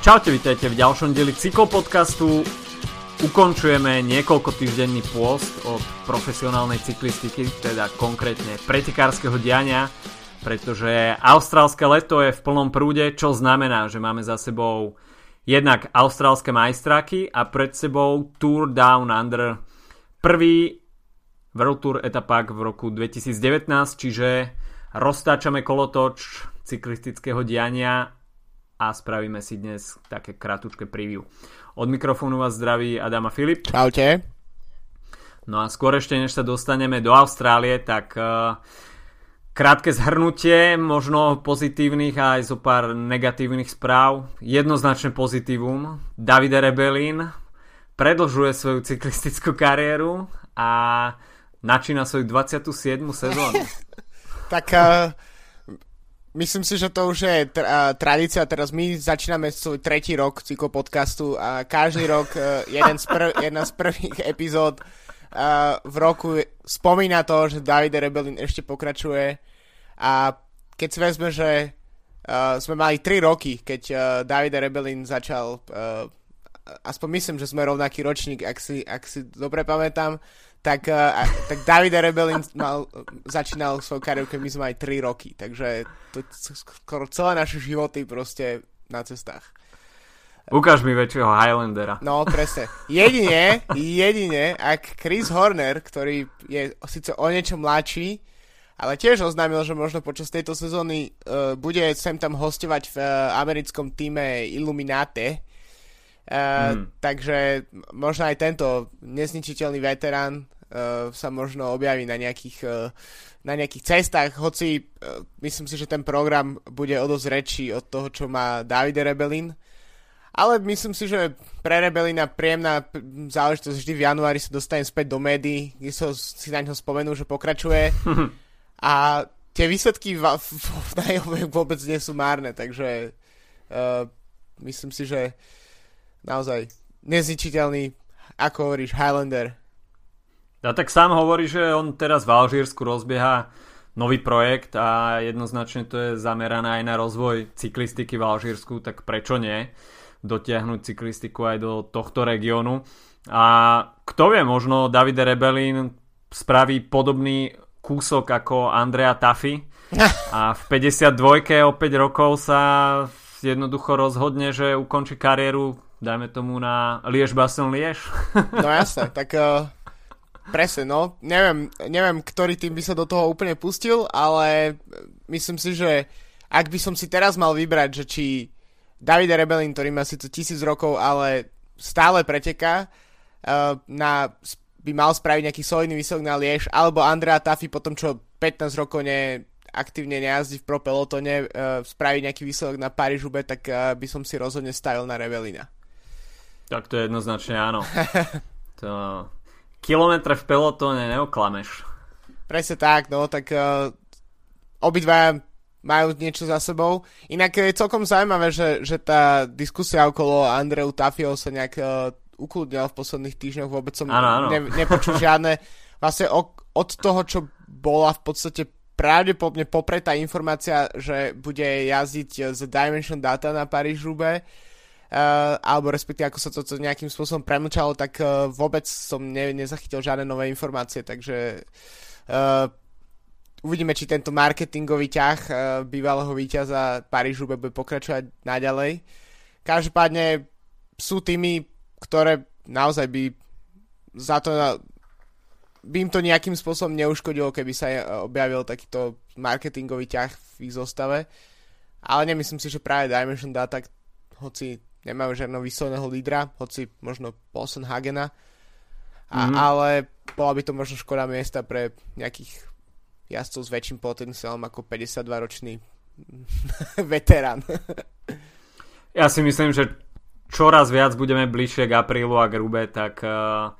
Čaute, vítajte v ďalšom dieli cyklopodcastu. Ukončujeme niekoľko týždenný pôst od profesionálnej cyklistiky, teda konkrétne pretekárskeho diania, pretože austrálske leto je v plnom prúde, čo znamená, že máme za sebou jednak austrálske majstráky a pred sebou Tour Down Under, prvý World Tour etapak v roku 2019, čiže roztáčame kolotoč cyklistického diania a spravíme si dnes také kratučké preview. Od mikrofónu vás zdraví Adam a Filip. Čaute. No a skôr ešte, než sa dostaneme do Austrálie, tak uh, krátke zhrnutie, možno pozitívnych a aj zo pár negatívnych správ. Jednoznačne pozitívum. Davide Rebelin predlžuje svoju cyklistickú kariéru a načína svoju 27. sezónu. tak uh, Myslím si, že to už je tra- tradícia. Teraz my začíname svoj tretí rok cyklopodcastu a každý rok uh, jeden z prv- jedna z prvých epizód uh, v roku spomína to, že David Rebelin ešte pokračuje a keď si vezme, že uh, sme mali 3 roky, keď uh, David Rebelin začal aspoň myslím, že sme rovnaký ročník, ak si, ak si dobre pamätám, tak, uh, tak David Rebelin mal, začínal svoju kariéru, keď my sme aj 3 roky, takže to skoro celé naše životy proste na cestách. Ukáž mi väčšieho Highlandera. No, presne. Jedine, jedine, ak Chris Horner, ktorý je síce o niečo mladší, ale tiež oznámil, že možno počas tejto sezóny uh, bude sem tam hostovať v uh, americkom týme Illuminate, Uh, hmm. Takže možno aj tento nezničiteľný veterán uh, sa možno objaví na nejakých, uh, na nejakých cestách, hoci uh, myslím si, že ten program bude o dosť rečí od toho, čo má Davide Rebelin. Ale myslím si, že pre Rebelina príjemná záležitosť vždy v januári sa dostane späť do médií, kde sa si na ňo spomenú, že pokračuje. A tie výsledky v, v, v vôbec nie sú márne, takže uh, myslím si, že naozaj nezničiteľný, ako hovoríš, Highlander. A tak sám hovorí, že on teraz v Alžírsku rozbieha nový projekt a jednoznačne to je zamerané aj na rozvoj cyklistiky v Alžírsku, tak prečo nie dotiahnuť cyklistiku aj do tohto regiónu. A kto vie, možno Davide Rebelin spraví podobný kúsok ako Andrea Tafi a v 52 o 5 rokov sa jednoducho rozhodne, že ukončí kariéru dajme tomu na Liež Basen Liež. no jasne, tak uh, presne, no. Neviem, neviem, ktorý tým by sa do toho úplne pustil, ale myslím si, že ak by som si teraz mal vybrať, že či Davide Rebelin, ktorý má síce tisíc rokov, ale stále preteká, uh, na, by mal spraviť nejaký solidný výsledok na Liež, alebo Andrea Tafi po tom, čo 15 rokov ne, aktívne nejazdí v pro pelotone, uh, spraviť nejaký výsledok na paríž tak uh, by som si rozhodne stavil na Rebelina. Tak to je jednoznačne áno. to... Kilometre v pelotóne neoklameš. Presne tak, no, tak uh, obidvaja majú niečo za sebou. Inak je celkom zaujímavé, že, že tá diskusia okolo Andreu Tafio sa nejak uh, ukludnila v posledných týždňoch. Vôbec som ano, ano. Ne, nepočul žiadne. Vlastne ok, od toho, čo bola v podstate pravdepodobne popretá informácia, že bude jazdiť z Dimension Data na Paríž-Roubaix, uh, alebo respektíve ako sa to, to nejakým spôsobom premlčalo, tak uh, vôbec som ne, nezachytil žiadne nové informácie, takže uh, uvidíme, či tento marketingový ťah uh, bývalého víťaza Parížu bude pokračovať naďalej. Každopádne sú týmy, ktoré naozaj by za to by im to nejakým spôsobom neuškodilo, keby sa objavil takýto marketingový ťah v ich zostave. Ale nemyslím si, že práve Dimension Data, hoci nemajú žiadneho vyslovného lídra, hoci možno Paulson Hagena, a, mm-hmm. ale bola by to možno škoda miesta pre nejakých jazdcov s väčším potenciálom ako 52-ročný veterán. ja si myslím, že čoraz viac budeme bližšie k aprílu a k Rube, tak uh,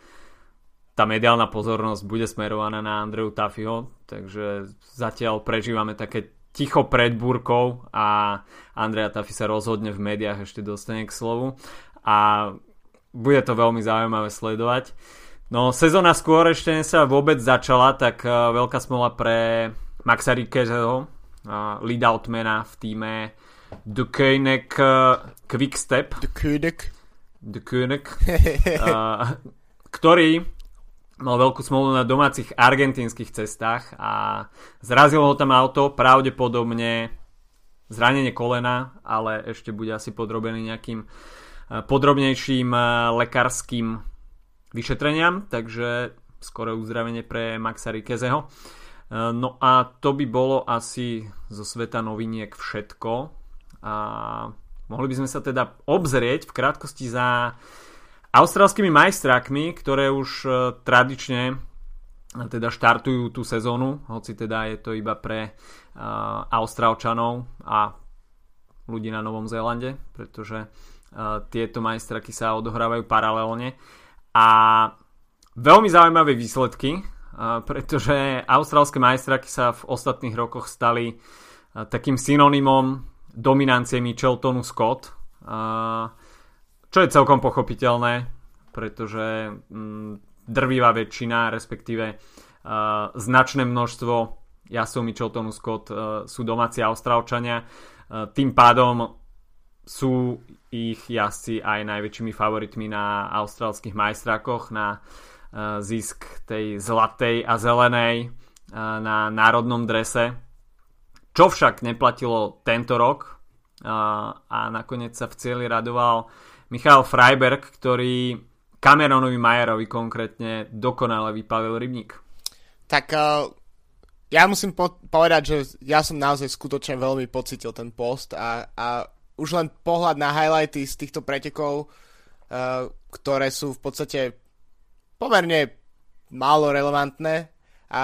tá mediálna pozornosť bude smerovaná na Andreu Tafiho, takže zatiaľ prežívame také ticho pred búrkou a Andrea Tafi sa rozhodne v médiách ešte dostane k slovu a bude to veľmi zaujímavé sledovať. No sezóna skôr ešte sa vôbec začala, tak uh, veľká smola pre Maxa Rikezeho, uh, lead outmana v týme The Koenig Quick Step. The Koenig. The Koenig. uh, ktorý mal veľkú smolu na domácich argentínskych cestách a zrazilo ho tam auto, pravdepodobne zranenie kolena, ale ešte bude asi podrobený nejakým podrobnejším lekárským vyšetreniam, takže skore uzdravenie pre Maxa Rikezeho. No a to by bolo asi zo sveta noviniek všetko. A mohli by sme sa teda obzrieť v krátkosti za austrálskymi majstrákmi, ktoré už e, tradične e, teda štartujú tú sezónu, hoci teda je to iba pre uh, Austrálčanov a ľudí na Novom Zélande, pretože tieto majstraky sa odohrávajú paralelne. A veľmi zaujímavé výsledky, pretože austrálske majstraky sa v ostatných rokoch stali takým synonymom dominancie Micheltonu Scott. Čo je celkom pochopiteľné, pretože mm, drvivá väčšina, respektíve uh, značné množstvo jasov Micheltonu Scott uh, sú domáci Austrálčania. Uh, tým pádom sú ich jazdci aj najväčšími favoritmi na austrálskych majstrákoch na uh, zisk tej zlatej a zelenej uh, na národnom drese. Čo však neplatilo tento rok uh, a nakoniec sa v cieli radoval Michal Freiberg, ktorý Cameronovi Majerovi konkrétne dokonale vypavil rybník. Tak uh, ja musím po- povedať, že ja som naozaj skutočne veľmi pocitil ten post a, a už len pohľad na highlighty z týchto pretekov, uh, ktoré sú v podstate pomerne málo relevantné a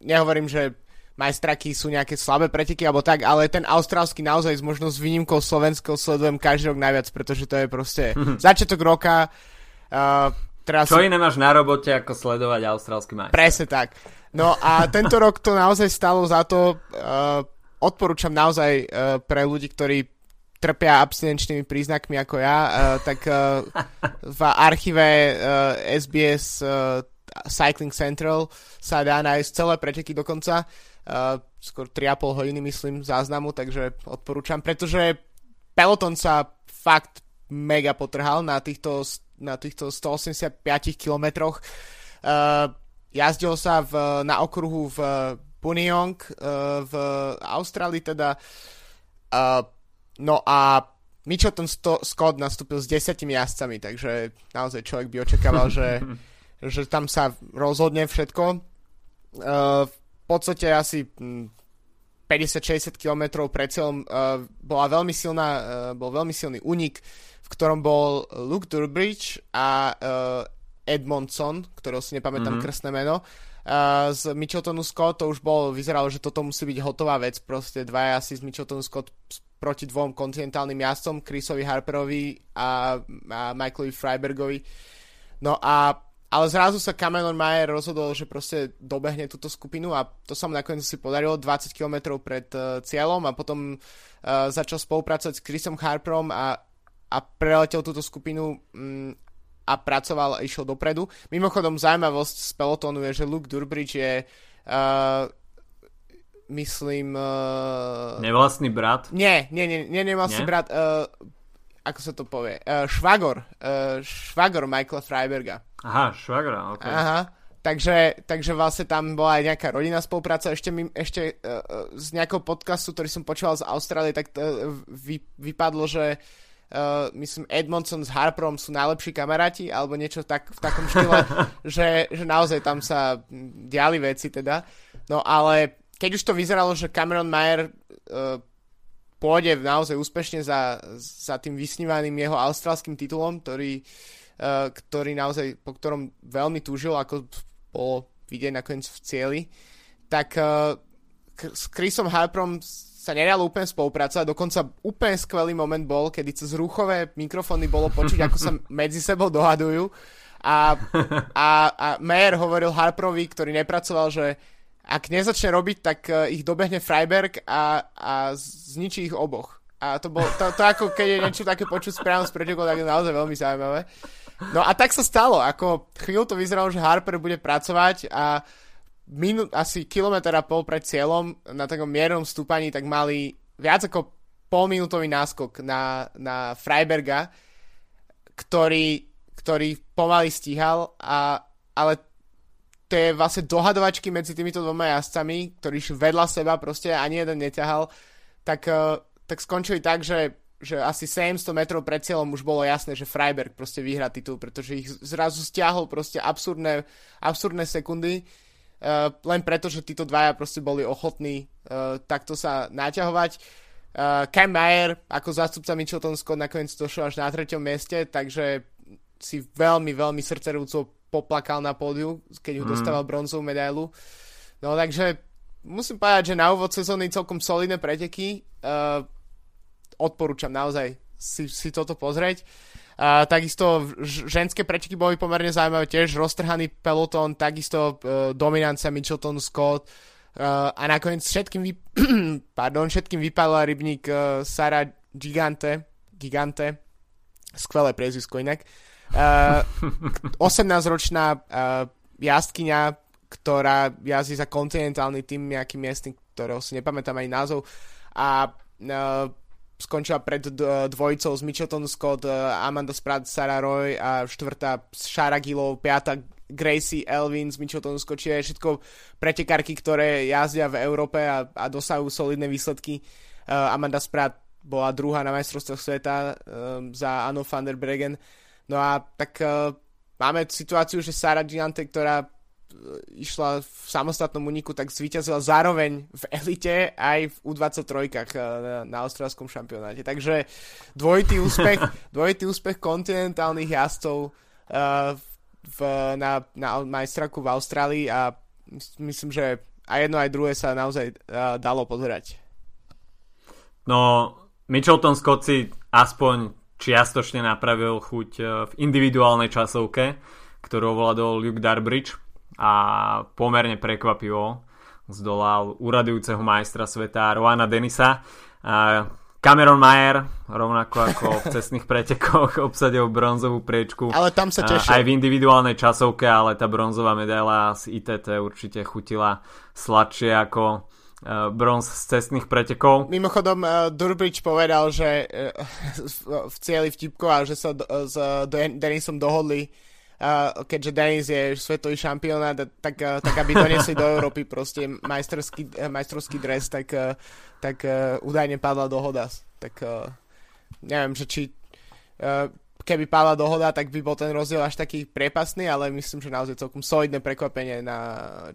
nehovorím, že majstraky sú nejaké slabé preteky alebo tak, ale ten austrálsky naozaj s možno s výnimkou slovenského sledujem každý rok najviac, pretože to je proste začiatok roka. Uh, teraz Čo iné máš na robote ako sledovať austrálsky majster? Presne tak. No a tento rok to naozaj stalo za to, uh, odporúčam naozaj uh, pre ľudí, ktorí trpia abstinenčnými príznakmi ako ja, uh, tak uh, v archíve uh, SBS uh, Cycling Central sa dá nájsť celé preteky dokonca uh, skôr 3,5 hodiny myslím záznamu, takže odporúčam, pretože peloton sa fakt mega potrhal na týchto, na týchto 185 kilometroch. Uh, jazdil sa v, na okruhu v Buniong uh, v Austrálii teda. Uh, no a Mitchelton Scott nastúpil s desiatimi jazdcami, takže naozaj človek by očakával, že, že tam sa rozhodne všetko. Uh, podstate asi 50-60 hm, km pred cieľom uh, bola veľmi silná, uh, bol veľmi silný únik, v ktorom bol Luke Durbridge a uh, Edmondson, ktorého si nepamätám mm-hmm. krstné meno. Uh, z Micheltonu Scott to už bol, vyzeralo, že toto musí byť hotová vec, proste dvaja asi z Micheltonu Scott proti dvom kontinentálnym jazdcom, Chrisovi Harperovi a, a Michaelovi Freibergovi. No a ale zrazu sa Cameron Mayer rozhodol, že proste dobehne túto skupinu a to sa mu nakoniec si podarilo 20 km pred uh, cieľom a potom uh, začal spolupracovať s Chrisom Harperom a, a preletel túto skupinu um, a pracoval a išiel dopredu. Mimochodom zaujímavosť z pelotonu je, že Luke Durbridge je uh, myslím... Uh, nevlastný brat? Nie, nie, nie, nie nevlastný nie? brat. Uh, ako sa to povie? Uh, švagor. Uh, švagor Michaela Freiberga. Aha, švagra, ok. Aha, takže, takže vlastne tam bola aj nejaká rodinná spolupráca. Ešte, mi, ešte uh, z nejakého podcastu, ktorý som počúval z Austrálie, tak uh, vy, vypadlo, že uh, myslím Edmondson s Harperom sú najlepší kamaráti, alebo niečo tak, v takom štýle, že, že naozaj tam sa diali veci teda. No ale keď už to vyzeralo, že Cameron Mayer uh, pôjde naozaj úspešne za, za tým vysnívaným jeho austrálským titulom, ktorý uh, Eh, ktorý naozaj, po ktorom veľmi túžil, ako bolo vidieť nakoniec v cieli, tak uh, s Chrisom Harperom sa nedalo úplne spolupracovať, dokonca úplne skvelý moment bol, kedy cez rúchové mikrofóny bolo počuť, ako sa medzi sebou dohadujú. A, a, a Mayer hovoril Harperovi, ktorý nepracoval, že ak nezačne robiť, tak uh, ich dobehne Freiberg a, a zničí ich oboch. A to, bol, to, to ako keď je niečo také počuť správne z pretekov, tak je naozaj veľmi zaujímavé. No a tak sa stalo, ako chvíľu to vyzeralo, že Harper bude pracovať a minút, asi kilometr a pol pred cieľom na takom miernom stúpaní tak mali viac ako polminútový náskok na, na Freiberga, ktorý, ktorý pomaly stíhal, a, ale to je vlastne dohadovačky medzi týmito dvoma jazdcami, ktorí šli vedľa seba, proste ani jeden neťahal, tak, uh, tak skončili tak, že, že asi 700 metrov pred cieľom už bolo jasné, že Freiberg proste vyhrá titul, pretože ich zrazu stiahol proste absurdné, absurdné sekundy, uh, len preto, že títo dvaja proste boli ochotní uh, takto sa naťahovať. Uh, Mayer ako zástupca Mitchelton Scott nakoniec došiel až na treťom mieste, takže si veľmi, veľmi srdcerúco poplakal na pódiu, keď ho mm. dostával bronzovú medailu. No takže musím povedať, že na úvod sezóny celkom solidné preteky. Uh, odporúčam naozaj si, si toto pozrieť. Uh, takisto ženské preteky boli pomerne zaujímavé, tiež roztrhaný peloton, takisto uh, dominancia Mitchelton Scott uh, a nakoniec všetkým, vy... Pardon, všetkým vypadla rybník uh, Sara Gigante, Gigante, skvelé priezvisko inak. Uh, Uh, eh, 18-ročná uh, jazdkyňa, ktorá jazdí za kontinentálny tým nejaký miestny, ktorého si nepamätám ani názov a uh, skončila pred dvojicou z Mitchelton Scott, uh, Amanda Spratt, Sarah Roy a štvrtá Shara Gillov, piata Gracie Elvin z Mitchelton Scott, čiže všetko pretekárky, ktoré jazdia v Európe a, a dosahujú solidné výsledky. Uh, Amanda Spratt bola druhá na majstrovstvách sveta um, za Anno van der Bregen. No a tak uh, máme situáciu, že Sara Gigante, ktorá uh, išla v samostatnom uniku, tak zvíťazila zároveň v elite aj v U23 uh, na, na austrálskom šampionáte. Takže dvojitý úspech, dvojitý úspech kontinentálnych jazdcov uh, v, na, na majstraku v Austrálii a myslím, že aj jedno aj druhé sa naozaj uh, dalo pozerať. No, Mitchelton Scott si aspoň čiastočne napravil chuť e, v individuálnej časovke, ktorú ovládol Luke Darbridge a pomerne prekvapivo zdolal uradujúceho majstra sveta Roana Denisa. A Cameron Mayer, rovnako ako v cestných pretekoch, obsadil bronzovú priečku. Ale tam sa tešil. Aj v individuálnej časovke, ale tá bronzová medaila z ITT určite chutila sladšie ako bronz z cestných pretekov. Mimochodom, uh, Durbridge povedal, že uh, v cieli a že sa s Denisom dohodli, keďže Denis je svetový šampionát, tak, tak aby donesli do Európy proste majstrovský, majstrovský dres, tak, tak údajne padla dohoda. Tak neviem, že či keby padla dohoda, tak by bol ten rozdiel až taký priepasný, ale myslím, že naozaj celkom solidné prekvapenie, na,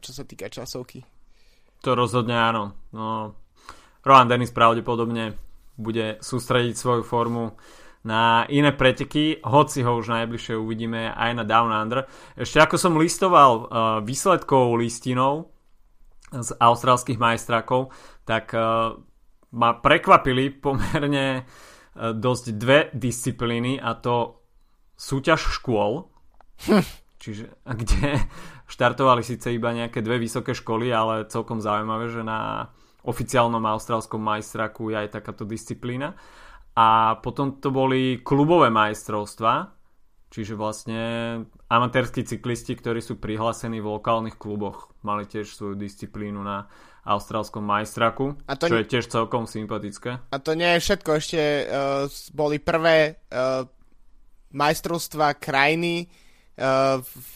čo sa týka časovky. To rozhodne áno. No, Rohan Dennis pravdepodobne bude sústrediť svoju formu na iné preteky, hoci ho už najbližšie uvidíme aj na Down Under. Ešte ako som listoval uh, výsledkov listinov z austrálskych majstrákov, tak uh, ma prekvapili pomerne uh, dosť dve disciplíny a to súťaž škôl, hm. čiže kde Štartovali síce iba nejaké dve vysoké školy, ale celkom zaujímavé, že na oficiálnom austrálskom majstraku je aj takáto disciplína. A potom to boli klubové majstrovstva, čiže vlastne amatérskí cyklisti, ktorí sú prihlásení v lokálnych kluboch, mali tiež svoju disciplínu na austrálskom majstraku, a to čo je tiež celkom sympatické. A to nie je všetko, ešte uh, boli prvé uh, majstrovstva krajiny uh, v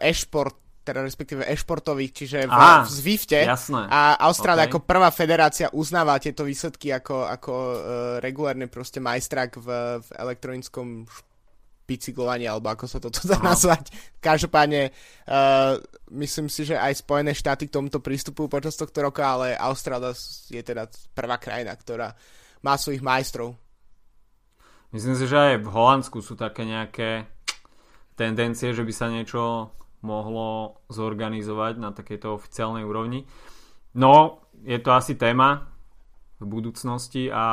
e-šport, teda respektíve e-športových, čiže v, Aha, v Zwifte. Jasné. A Austrália okay. ako prvá federácia uznáva tieto výsledky ako, ako uh, regulárny proste majstrak v, v elektronickom bicyklovaní, alebo ako sa to dá nazvať. Každopádne uh, myslím si, že aj Spojené štáty k tomuto prístupujú počas tohto roka, ale Austrália je teda prvá krajina, ktorá má svojich majstrov. Myslím si, že aj v Holandsku sú také nejaké tendencie, že by sa niečo mohlo zorganizovať na takejto oficiálnej úrovni. No, je to asi téma v budúcnosti a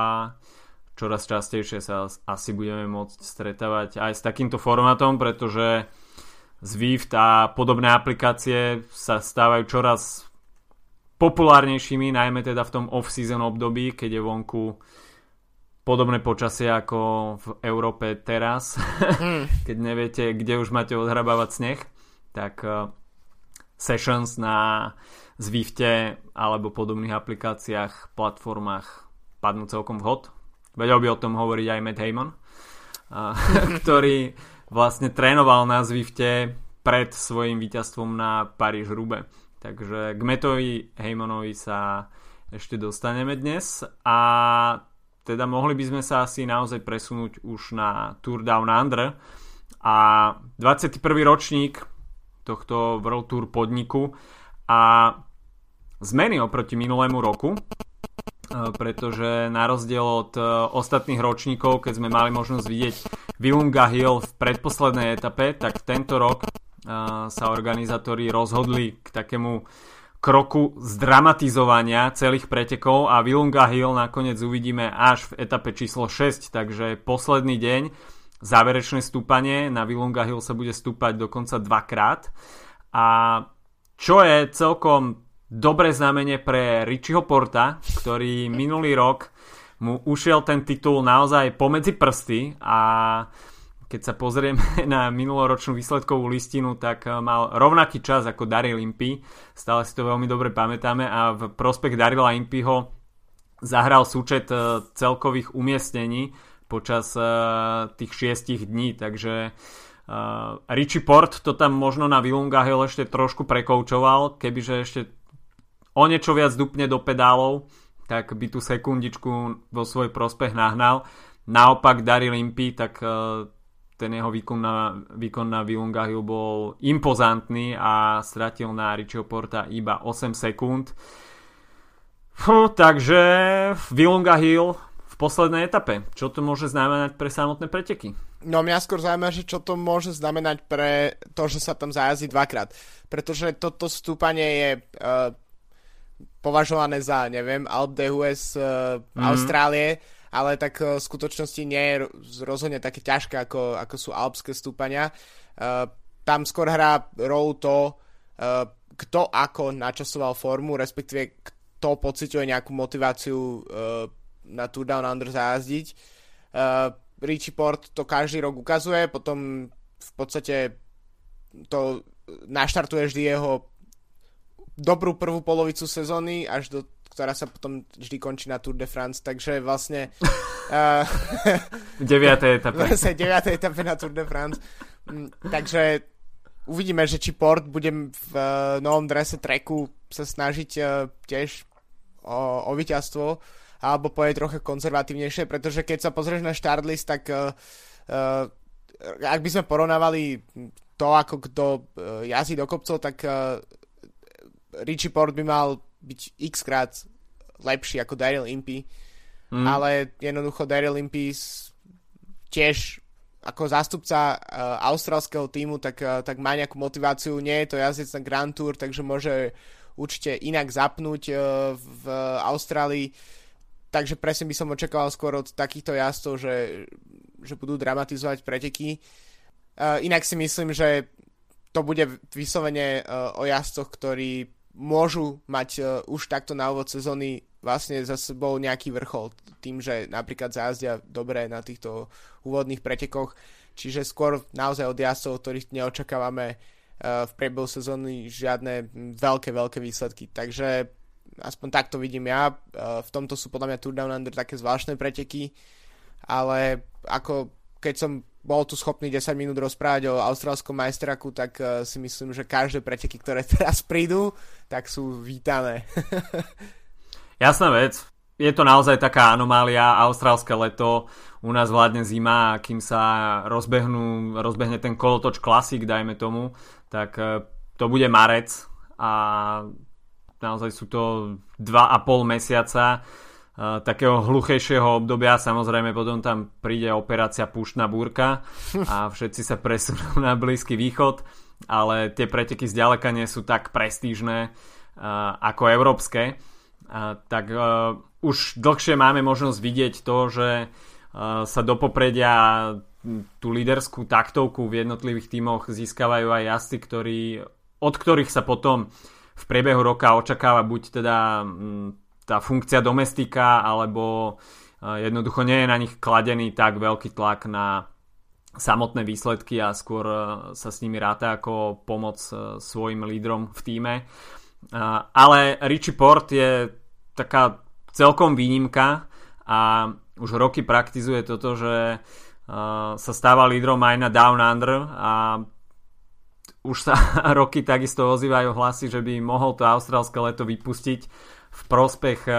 čoraz častejšie sa asi budeme môcť stretávať aj s takýmto formátom, pretože Zwift a podobné aplikácie sa stávajú čoraz populárnejšími, najmä teda v tom off-season období, keď je vonku podobné počasie ako v Európe teraz, mm. keď neviete, kde už máte odhrabávať sneh, tak uh, sessions na Zwifte alebo podobných aplikáciách, platformách padnú celkom vhod. Vedel by o tom hovoriť aj Matt Heyman, ktorý vlastne trénoval na Zwifte pred svojim víťazstvom na Paríž Rube. Takže k Metovi Heymanovi sa ešte dostaneme dnes a teda mohli by sme sa asi naozaj presunúť už na Tour Down Under a 21. ročník tohto World Tour podniku a zmeny oproti minulému roku e, pretože na rozdiel od e, ostatných ročníkov, keď sme mali možnosť vidieť Vilunga Hill v predposlednej etape, tak tento rok e, sa organizátori rozhodli k takému kroku zdramatizovania celých pretekov a Vilunga Hill nakoniec uvidíme až v etape číslo 6, takže posledný deň záverečné stúpanie na Vilunga Hill sa bude stúpať dokonca dvakrát. A čo je celkom dobré znamenie pre Richieho Porta, ktorý minulý rok mu ušiel ten titul naozaj pomedzi prsty a keď sa pozrieme na minuloročnú výsledkovú listinu, tak eh, mal rovnaký čas ako Daryl Impy. Stále si to veľmi dobre pamätáme a v prospech Daryla Impyho zahral súčet eh, celkových umiestnení počas eh, tých šiestich dní, takže Richie Port to tam možno na Vilunga Hill ešte trošku prekoučoval, kebyže ešte o niečo viac dupne do pedálov, tak by tú sekundičku vo svoj prospech nahnal. Naopak Daryl Impy, tak ten jeho výkon na, výkon na Vilunga Hill bol impozantný a stratil na Richieho Porta iba 8 sekúnd. Hm, takže Vilunga Hill v poslednej etape. Čo to môže znamenať pre samotné preteky? No mňa skôr zaujíma, že čo to môže znamenať pre to, že sa tam zajazdí dvakrát. Pretože toto stúpanie je uh, považované za, neviem, Alp de Hues uh, mm. Austrálie ale tak eh, v skutočnosti nie je rozhodne také ťažké, ako, ako sú alpské stúpania. Uh, tam skôr hrá rolu to, uh, kto ako načasoval formu, respektíve kto pociťuje nejakú motiváciu na Tour Down Under zajazdiť. Richie Port to každý rok ukazuje, potom v podstate to naštartuje vždy jeho dobrú prvú polovicu sezóny až do ktorá sa potom vždy končí na Tour de France, takže vlastne... Uh, v 9. etape. Vlastne 9. etape na Tour de France. Mm, takže uvidíme, že či Port bude v uh, novom drese treku sa snažiť uh, tiež o, o víťazstvo alebo povedať trochu konzervatívnejšie, pretože keď sa pozrieš na štartlist, tak uh, uh, ak by sme porovnávali to, ako kto uh, jazdí do kopcov, tak uh, Richie Port by mal byť x krát lepší ako Daryl Impey, mm. ale jednoducho Daryl Impey tiež ako zástupca uh, austrálskeho týmu, tak, uh, tak má nejakú motiváciu. Nie je to jazdec na Grand Tour, takže môže určite inak zapnúť uh, v Austrálii. Takže presne by som očakával skôr od takýchto jazdcov, že, že budú dramatizovať preteky. Uh, inak si myslím, že to bude vyslovene uh, o jazdcoch, ktorí môžu mať uh, už takto na úvod sezóny vlastne za sebou nejaký vrchol tým, že napríklad zajazdia dobre na týchto úvodných pretekoch, čiže skôr naozaj od jazdcov, ktorých neočakávame uh, v priebehu sezóny žiadne veľké, veľké výsledky. Takže aspoň takto vidím ja. Uh, v tomto sú podľa mňa Tour Down Under také zvláštne preteky, ale ako keď som bol tu schopný 10 minút rozprávať o austrálskom majstraku, tak uh, si myslím, že každé preteky, ktoré teraz prídu, tak sú vítané. Jasná vec. Je to naozaj taká anomália, austrálske leto, u nás vládne zima a kým sa rozbehnú, rozbehne ten kolotoč klasik, dajme tomu, tak uh, to bude marec a naozaj sú to 2,5 mesiaca takého hluchejšieho obdobia. Samozrejme potom tam príde operácia Púštna búrka a všetci sa presunú na Blízky východ, ale tie preteky zďaleka nie sú tak prestížne ako európske. Tak už dlhšie máme možnosť vidieť to, že sa do popredia tú líderskú taktovku v jednotlivých tímoch získavajú aj jazdci, ktorí, od ktorých sa potom v priebehu roka očakáva buď teda tá funkcia domestika alebo eh, jednoducho nie je na nich kladený tak veľký tlak na samotné výsledky a skôr eh, sa s nimi ráta ako pomoc eh, svojim lídrom v týme. Ale Richie Port je taká celkom výnimka a už roky praktizuje toto, že sa stáva lídrom aj na Down Under a už sa roky takisto ozývajú hlasy, že by mohol to austrálske leto vypustiť v prospech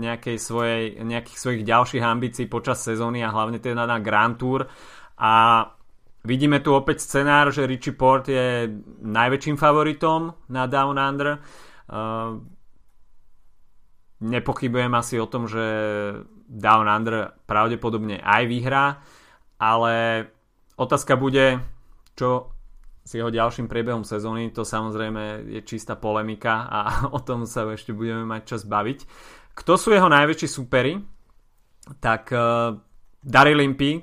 nejakej svojej, nejakých svojich ďalších ambícií počas sezóny a hlavne teda na Grand Tour. A vidíme tu opäť scenár, že Richie Port je najväčším favoritom na Down Under. Nepochybujem asi o tom, že Down Under pravdepodobne aj vyhrá ale otázka bude, čo s jeho ďalším priebehom sezóny, to samozrejme je čistá polemika a o tom sa ešte budeme mať čas baviť. Kto sú jeho najväčší súpery? Tak uh, Daryl Impey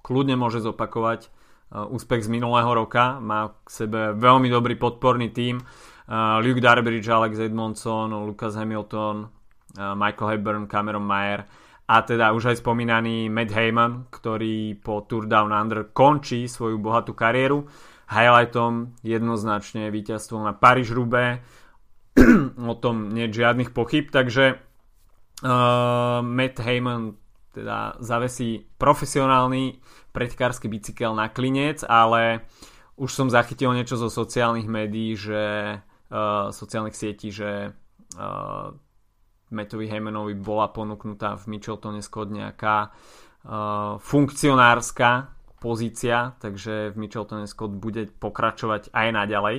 kľudne môže zopakovať uh, úspech z minulého roka, má k sebe veľmi dobrý podporný tím, uh, Luke Darbridge, Alex Edmondson, Lucas Hamilton, uh, Michael Hepburn, Cameron Mayer, a teda už aj spomínaný Matt Heyman, ktorý po Tour Down Under končí svoju bohatú kariéru. Highlightom jednoznačne víťazstvo na paríž rube o tom nie je žiadnych pochyb, takže uh, Matt Heyman teda zavesí profesionálny predkársky bicykel na klinec, ale už som zachytil niečo zo sociálnych médií, že uh, sociálnych sietí, že uh, Mattovi Heymanovi bola ponúknutá v Mitcheltone Scott nejaká uh, funkcionárska pozícia, takže v Mitcheltone Scott bude pokračovať aj naďalej.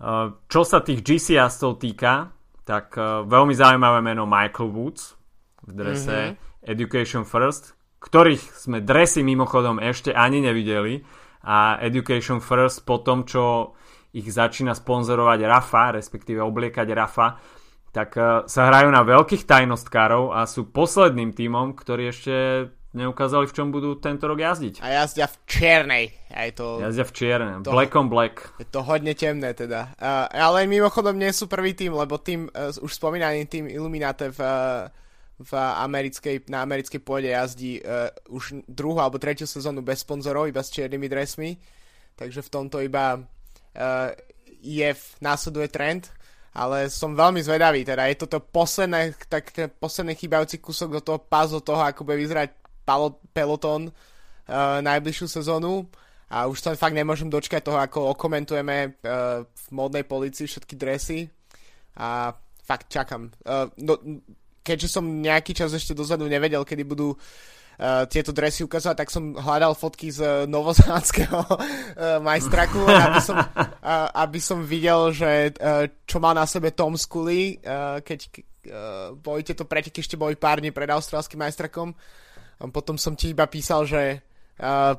Uh, čo sa tých GC jazdcov týka, tak uh, veľmi zaujímavé meno Michael Woods v drese mm-hmm. Education First, ktorých sme dresy mimochodom ešte ani nevideli a Education First po tom, čo ich začína sponzorovať Rafa, respektíve obliekať Rafa, tak uh, sa hrajú na veľkých tajnostkárov a sú posledným tímom, ktorí ešte neukázali, v čom budú tento rok jazdiť. A jazdia v čiernej. Aj to, jazdia v čiernej. To, black on black. Je to hodne temné teda. Uh, ale mimochodom nie sú prvý tým, lebo tým, uh, už spomínaný tým Illuminate v, uh, v americkej, na americkej pôde jazdí uh, už druhú alebo tretiu sezónu bez sponzorov, iba s čiernymi dresmi. Takže v tomto iba uh, je v, následuje trend ale som veľmi zvedavý, teda je toto posledné, tak posledný chýbajúci kúsok do toho puzzle toho, ako bude vyzerať palo, peloton uh, najbližšiu sezónu a už sa fakt nemôžem dočkať toho, ako okomentujeme uh, v modnej policii všetky dresy a fakt čakám. Uh, no, keďže som nejaký čas ešte dozadu nevedel, kedy budú uh, uh, tieto dresy ukázať, tak som hľadal fotky z novozelandského uh, majstraku, aby som, uh, aby som videl, že uh, čo má na sebe Tom Scully, uh, keď uh, boli tieto preteky ešte boli pár dní pred austrálskym majstrakom. A potom som ti iba písal, že uh,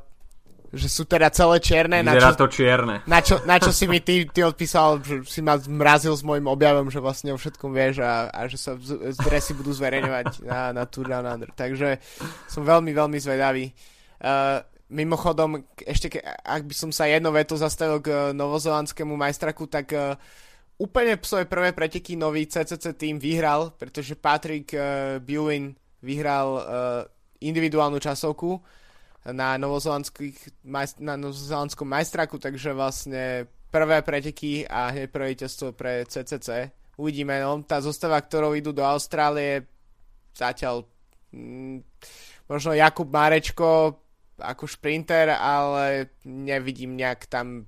že sú teda celé čierne. na čo, to čierne. Na čo, na čo si mi ty, ty odpísal, že si ma zmrazil s môjim objavom, že vlastne o všetkom vieš a, a že sa z dresy budú zverejňovať na, na Tour Down Under. Takže som veľmi, veľmi zvedavý. Uh, mimochodom, ešte ke, ak by som sa jedno veto zastavil k novozelandskému majstraku, tak uh, úplne svoje prvé preteky nový CCC tým vyhral, pretože Patrick uh, Buin vyhral uh, individuálnu časovku na, na novozelandskom majstraku, takže vlastne prvé preteky a hneď prvé víťazstvo pre CCC. Uvidíme, no, tá zostava, ktorou idú do Austrálie, zatiaľ mm, možno Jakub Marečko ako šprinter, ale nevidím nejak tam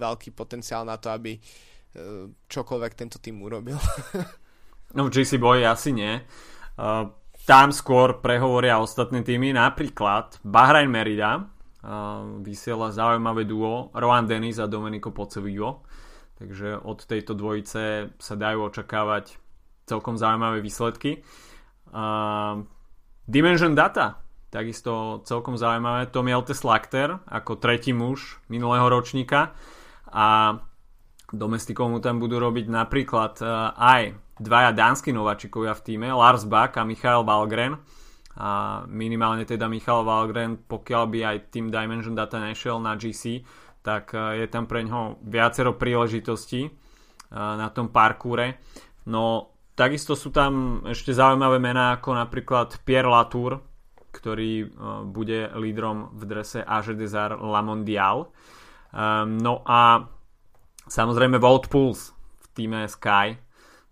veľký potenciál na to, aby e, čokoľvek tento tým urobil. no GC Boy asi nie. Uh, tam skôr prehovoria ostatné týmy, napríklad Bahrain Merida, uh, vysiela zaujímavé duo Rowan Dennis a Domenico Pocevivo, takže od tejto dvojice sa dajú očakávať celkom zaujímavé výsledky. Uh, Dimension Data, takisto celkom zaujímavé, Tommy Eltes Slakter ako tretí muž minulého ročníka. A domestikov mu tam budú robiť napríklad uh, aj dvaja dánsky nováčikovia v týme, Lars Bak a Michael Valgren. A minimálne teda Michal Valgren, pokiaľ by aj Team Dimension Data nešiel na GC, tak e, je tam pre ňoho viacero príležitostí e, na tom parkúre. No takisto sú tam ešte zaujímavé mená ako napríklad Pierre Latour, ktorý e, bude lídrom v drese Age Desert La Mondial. No a samozrejme Volt Pulse v týme Sky,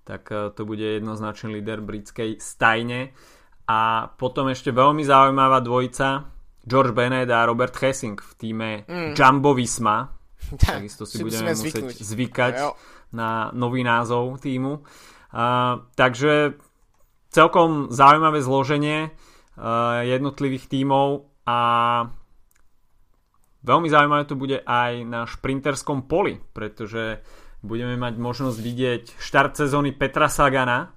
tak e, to bude jednoznačný líder britskej stajne. A potom ešte veľmi zaujímavá dvojica George Bennett a Robert Hessing v týme mm. Jumbo Visma. Takisto si, budeme musieť zvyknúť. zvykať jo. na nový názov týmu. Uh, takže celkom zaujímavé zloženie uh, jednotlivých tímov a veľmi zaujímavé to bude aj na šprinterskom poli, pretože budeme mať možnosť vidieť štart sezóny Petra Sagana,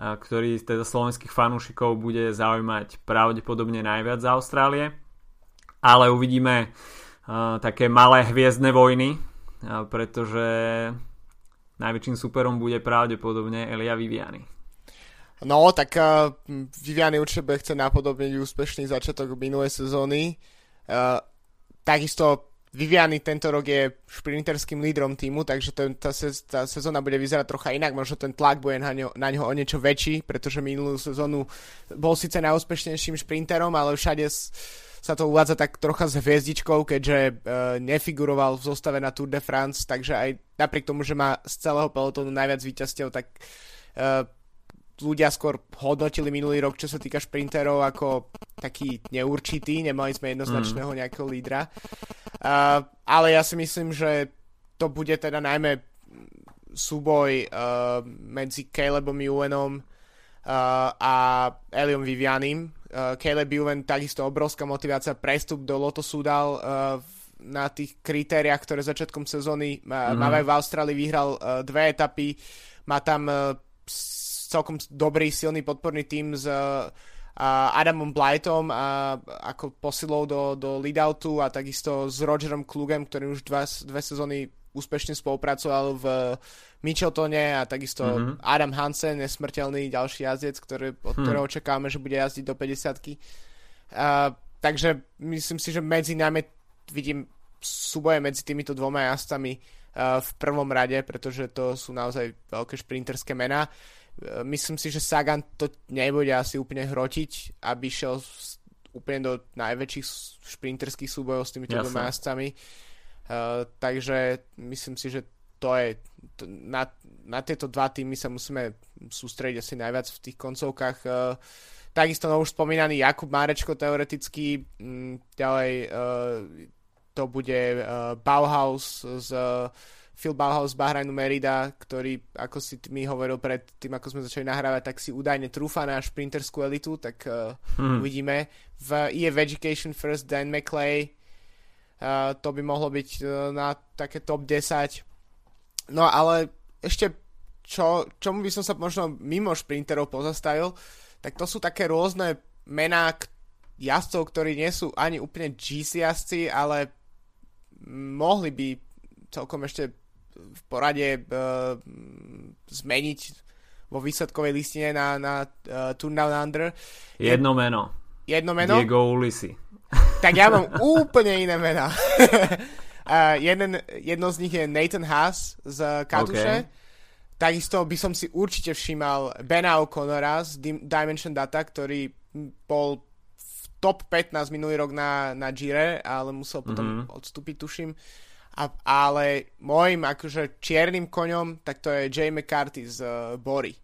ktorý teda slovenských fanúšikov bude zaujímať pravdepodobne najviac z Austrálie. Ale uvidíme také malé hviezdne vojny, pretože najväčším superom bude pravdepodobne Elia Viviani. No, tak uh, Viviani určite chcieť napodobniť úspešný začiatok minulej sezóny. Uh, takisto Viviani tento rok je šprinterským lídrom týmu, takže ten, tá, tá sezóna bude vyzerať trocha inak, možno ten tlak bude na ňo, na ňo o niečo väčší, pretože minulú sezónu bol síce najúspešnejším šprinterom, ale všade sa to uvádza tak trocha s hviezdičkou, keďže uh, nefiguroval v zostave na Tour de France, takže aj napriek tomu, že má z celého pelotónu najviac víťazstiev, tak uh, ľudia skôr hodnotili minulý rok, čo sa týka šprinterov, ako taký neurčitý, nemali sme jednoznačného mm. nejakého lídra. Uh, ale ja si myslím, že to bude teda najmä súboj uh, medzi Calebom Ewanom uh, a Eliom Vivianim. Uh, Caleb Ewan takisto obrovská motivácia, prestup do Lotosu dal uh, na tých kritériách, ktoré začiatkom sezóny uh, mm. v Austrálii, vyhral uh, dve etapy, má tam uh, celkom dobrý, silný podporný tým s uh, Adamom Blightom a ako posilou do, do leadoutu a takisto s Rogerom Klugem, ktorý už dva, dve sezóny úspešne spolupracoval v Micheltone a takisto mm-hmm. Adam Hansen, nesmrteľný ďalší jazdec, ktorý, od hmm. ktorého očakávame, že bude jazdiť do 50 uh, Takže myslím si, že medzi nami vidím súboje medzi týmito dvoma jazdcami uh, v prvom rade, pretože to sú naozaj veľké šprinterské mená. E, myslím si, že Sagan to nebude asi úplne hrotiť, aby šiel úplne do najväčších šprinterských súbojov s týmito dvoma jazdcami. Uh, takže myslím si, že to je to, na, na tieto dva týmy sa musíme sústrediť asi najviac v tých koncovkách. Uh, takisto no už spomínaný Jakub Márečko teoreticky, m, ďalej uh, to bude uh, Bauhaus z uh, Phil Bauhaus z Bahrajnu Merida, ktorý, ako si mi hovoril pred tým, ako sme začali nahrávať, tak si údajne trúfa na šprinterskú elitu, tak uh, hmm. uvidíme. V EF Education First Dan McClay, uh, to by mohlo byť uh, na také top 10. No ale ešte, čo, čomu by som sa možno mimo šprinterov pozastavil, tak to sú také rôzne mená jazdcov, ktorí nie sú ani úplne GC jazdci, ale mohli by celkom ešte v porade uh, zmeniť vo výsledkovej listine na, na uh, Turn Down Under. Jedno meno. Jedno meno? Diego Ulisi. Tak ja mám úplne iné mená. uh, jeden, jedno z nich je Nathan Haas z Katuše. Okay. Takisto by som si určite všímal Bena O'Connora z Dimension Data, ktorý bol v top 15 minulý rok na, na Gire, ale musel potom mm-hmm. odstúpiť, tuším. Uh, a, ale môjim akože čiernym koňom, tak to je Jay McCarthy z uh, Bory,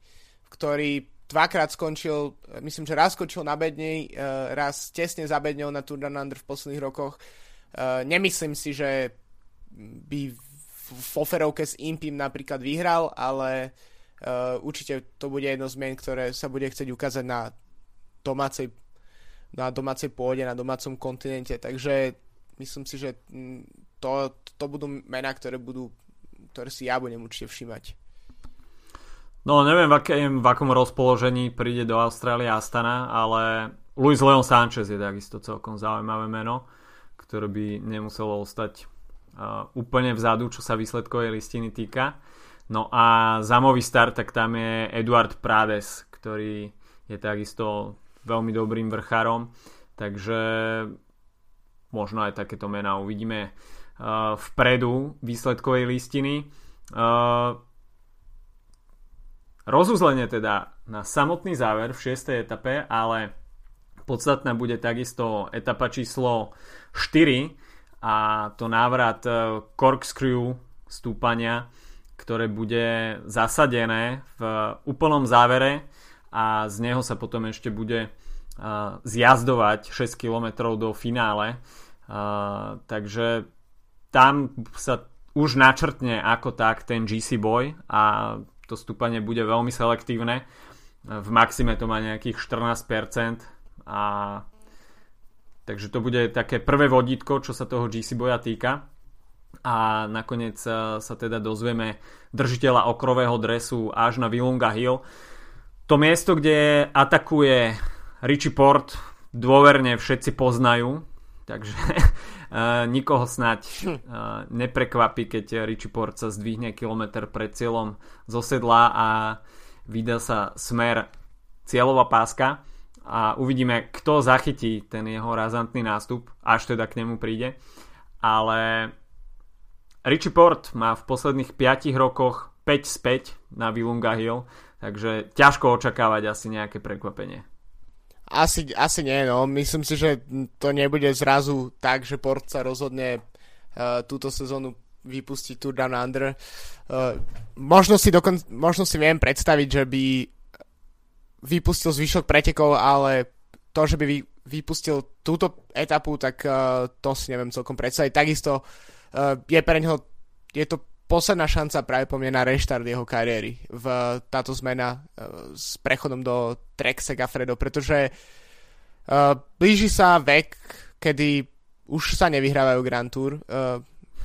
ktorý dvakrát skončil, myslím, že raz skončil na bednej, uh, raz tesne za bedňou na Tour Under v posledných rokoch. Uh, nemyslím si, že by v oferovke s Impim napríklad vyhral, ale uh, určite to bude jedno z mien, ktoré sa bude chcieť ukázať na domácej, na domácej pôde, na domácom kontinente. Takže myslím si, že to, to budú mená, ktoré budú ktoré si ja budem určite všímať. No neviem, v, akém, v akom rozpoložení príde do Austrálie Astana, ale Luis Leon Sanchez je takisto celkom zaujímavé meno, ktoré by nemuselo ostať uh, úplne vzadu, čo sa výsledkovej listiny týka. No a za start, tak tam je Eduard Prades, ktorý je takisto veľmi dobrým vrchárom, takže možno aj takéto mená uvidíme vpredu výsledkovej listiny. Uh, rozuzlenie teda na samotný záver v 6. etape, ale podstatná bude takisto etapa číslo 4 a to návrat uh, corkscrew stúpania, ktoré bude zasadené v úplnom závere a z neho sa potom ešte bude zjazdovať 6 km do finále. Takže tam sa už načrtne ako tak ten GC boj a to stúpanie bude veľmi selektívne. V maxime to má nejakých 14% a takže to bude také prvé vodítko, čo sa toho GC boja týka a nakoniec sa teda dozvieme držiteľa okrového dresu až na Vilunga Hill to miesto, kde atakuje Richie Port, dôverne všetci poznajú, takže uh, nikoho snať uh, neprekvapí, keď Richie Port sa zdvihne kilometr pred cieľom zo sedla a vydá sa smer cieľová páska a uvidíme, kto zachytí ten jeho razantný nástup, až teda k nemu príde. Ale Richie Port má v posledných 5 rokoch 5 späť na Vilunga Hill Takže ťažko očakávať asi nejaké prekvapenie. Asi, asi nie, no. Myslím si, že to nebude zrazu tak, že Port sa rozhodne uh, túto sezónu vypustiť Tour Down Under. Uh, možno, si dokon, možno si viem predstaviť, že by vypustil zvyšok pretekov, ale to, že by vy, vypustil túto etapu, tak uh, to si neviem celkom predstaviť. Takisto uh, je pre neho je to posledná šanca práve po mne na reštart jeho kariéry v táto zmena uh, s prechodom do Trek Segafredo, pretože uh, blíži sa vek, kedy už sa nevyhrávajú Grand Tour. Uh,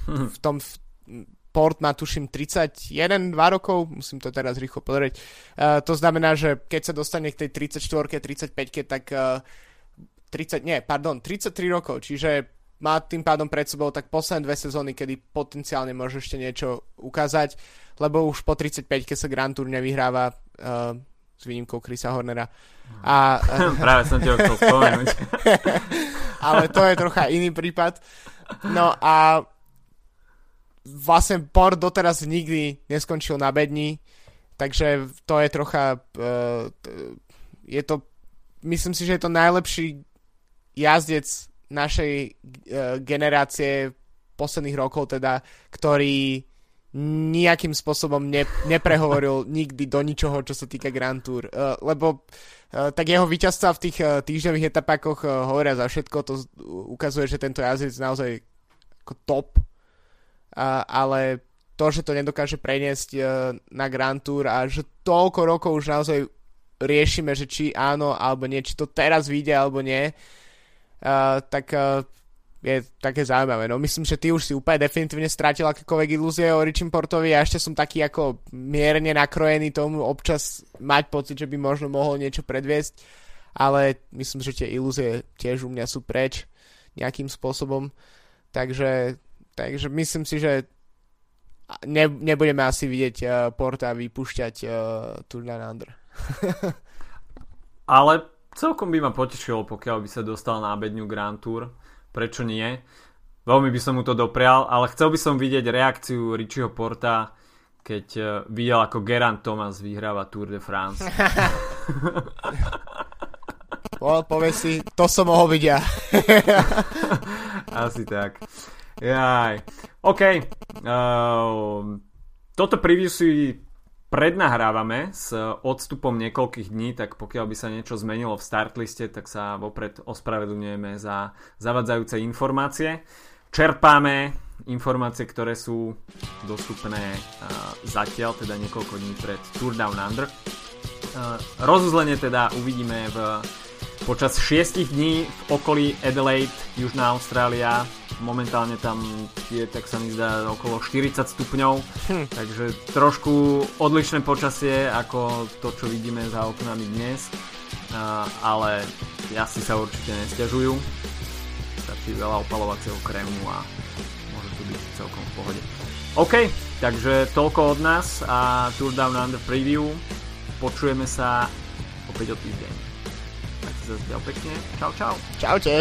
v tom Port má tuším 31, 2 rokov, musím to teraz rýchlo pozrieť. To znamená, že keď sa dostane k tej 34 35 tak uh, 30, nie, pardon, 33 rokov, čiže má tým pádom pred sebou tak posledné dve sezóny, kedy potenciálne môže ešte niečo ukázať, lebo už po 35 keď sa Grand Tour nevyhráva uh, s výnimkou Chrisa Hornera. A, Práve som ti ho chcel spomenúť. ale to je trocha iný prípad. No a vlastne Port doteraz nikdy neskončil na bedni, takže to je trocha uh, je to myslím si, že je to najlepší jazdec našej uh, generácie posledných rokov teda, ktorý nejakým spôsobom ne, neprehovoril nikdy do ničoho, čo sa týka Grand Tour. Uh, lebo uh, tak jeho víťazstva v tých uh, týždňových etapákoch uh, hovoria za všetko, to ukazuje, že tento jazdec naozaj ako top, uh, ale to, že to nedokáže preniesť uh, na Grand Tour a že toľko rokov už naozaj riešime, že či áno alebo nie, či to teraz vyjde alebo nie, uh, tak uh, je také zaujímavé. No myslím, že ty už si úplne definitívne strátil akékoľvek ilúzie o Richim Portovi a ešte som taký ako mierne nakrojený tomu občas mať pocit, že by možno mohol niečo predviesť, ale myslím, že tie ilúzie tiež u mňa sú preč nejakým spôsobom. Takže, takže myslím si, že ne, nebudeme asi vidieť uh, Porta vypúšťať uh, Tour Down Under. ale celkom by ma potešilo, pokiaľ by sa dostal na bedňu Grand Tour. Prečo nie? Veľmi by som mu to doprial, ale chcel by som vidieť reakciu Richieho Porta, keď uh, videl ako Geraint Thomas vyhráva Tour de France. po, povie si, to som mohol vidieť. Asi tak. Jaj. OK. Uh, toto preview si prednahrávame s odstupom niekoľkých dní, tak pokiaľ by sa niečo zmenilo v startliste, tak sa vopred ospravedlňujeme za zavadzajúce informácie. Čerpáme informácie, ktoré sú dostupné uh, zatiaľ, teda niekoľko dní pred Tour Down Under. Uh, rozuzlenie teda uvidíme v počas 6 dní v okolí Adelaide, Južná Austrália, momentálne tam je, tak sa mi zdá, okolo 40 stupňov, hm. takže trošku odlišné počasie ako to, čo vidíme za oknami dnes, uh, ale jazdci sa určite nestiažujú, stačí veľa opalovacieho krému a môže to byť celkom v pohode. OK, takže toľko od nás a Tour Down Under Preview. Počujeme sa opäť o týždeň. Tak sa zatiaľ pekne. Čau, čau. Čaute.